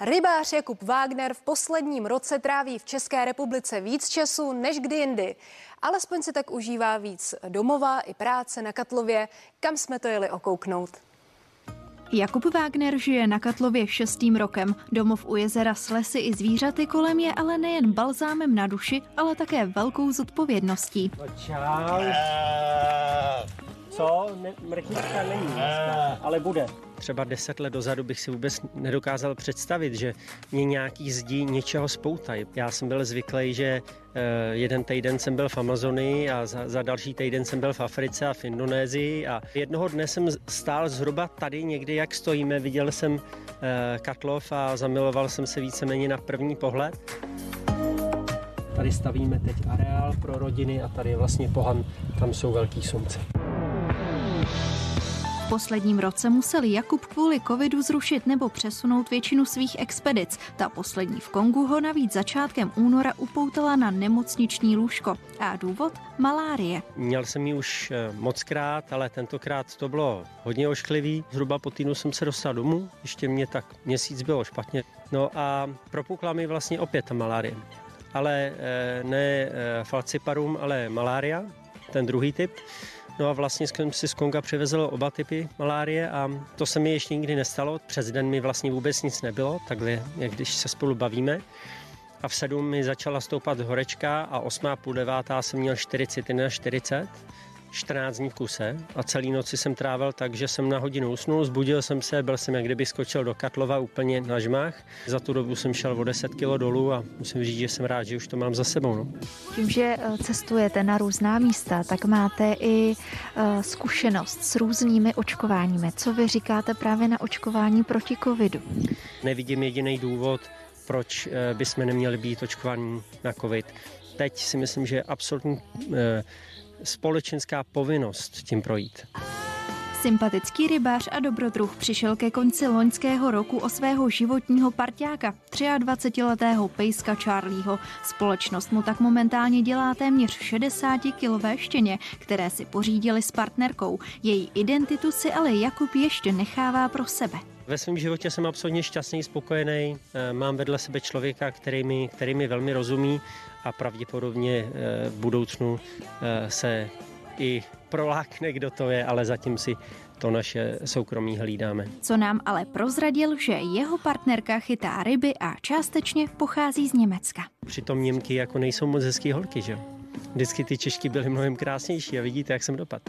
Rybář Jakub Wagner v posledním roce tráví v České republice víc času než kdy jindy. Alespoň si tak užívá víc domova i práce na Katlově, kam jsme to jeli okouknout. Jakub Wagner žije na Katlově šestým rokem. Domov u jezera s lesy i zvířaty kolem je ale nejen balzámem na duši, ale také velkou zodpovědností. No čau. Co? Ne, mrkvička není dneska, ale bude. Třeba deset let dozadu bych si vůbec nedokázal představit, že mě nějaký zdí něčeho spoutají. Já jsem byl zvyklý, že eh, jeden týden jsem byl v Amazonii a za, za další týden jsem byl v Africe a v Indonésii a jednoho dne jsem stál zhruba tady někdy, jak stojíme, viděl jsem eh, Katlov a zamiloval jsem se víceméně na první pohled. Tady stavíme teď areál pro rodiny a tady je vlastně pohan, tam jsou velký sumce. V posledním roce musel Jakub kvůli covidu zrušit nebo přesunout většinu svých expedic. Ta poslední v Kongu ho navíc začátkem února upoutala na nemocniční lůžko. A důvod? Malárie. Měl jsem ji už eh, moc krát, ale tentokrát to bylo hodně ošklivý. Zhruba po týdnu jsem se dostal domů, ještě mě tak měsíc bylo špatně. No a propukla mi vlastně opět malárie. Ale eh, ne eh, falciparum, ale malária, ten druhý typ. No a vlastně jsem si z Konga přivezl oba typy malárie a to se mi ještě nikdy nestalo. Přes den mi vlastně vůbec nic nebylo, takhle, jak když se spolu bavíme. A v sedm mi začala stoupat horečka a osmá půl devátá jsem měl 40 na 40. 14 dní v kuse a celý noci jsem trávil tak, že jsem na hodinu usnul, zbudil jsem se, byl jsem jak kdyby skočil do Katlova úplně na žmách. Za tu dobu jsem šel o 10 kg dolů a musím říct, že jsem rád, že už to mám za sebou. No. Tím, že eh, cestujete na různá místa, tak máte i uh, zkušenost s různými očkováními. Co vy říkáte právě na očkování proti covidu? Nevidím jediný důvod, proč eh, bychom neměli být očkovaní na covid. Teď si myslím, že je absolutní společenská povinnost tím projít. Sympatický rybář a dobrodruh přišel ke konci loňského roku o svého životního parťáka, 23-letého pejska Charlieho. Společnost mu tak momentálně dělá téměř 60-kilové štěně, které si pořídili s partnerkou. Její identitu si ale Jakub ještě nechává pro sebe. Ve svém životě jsem absolutně šťastný, spokojený. Eh, mám vedle sebe člověka, který mi, který mi velmi rozumí a pravděpodobně eh, v budoucnu eh, se i prolákne, kdo to je, ale zatím si to naše soukromí hlídáme. Co nám ale prozradil, že jeho partnerka chytá ryby a částečně pochází z Německa. Přitom Němky jako nejsou moc hezký holky, že jo? Vždycky ty Češky byly mnohem krásnější a vidíte, jak jsem dopadl.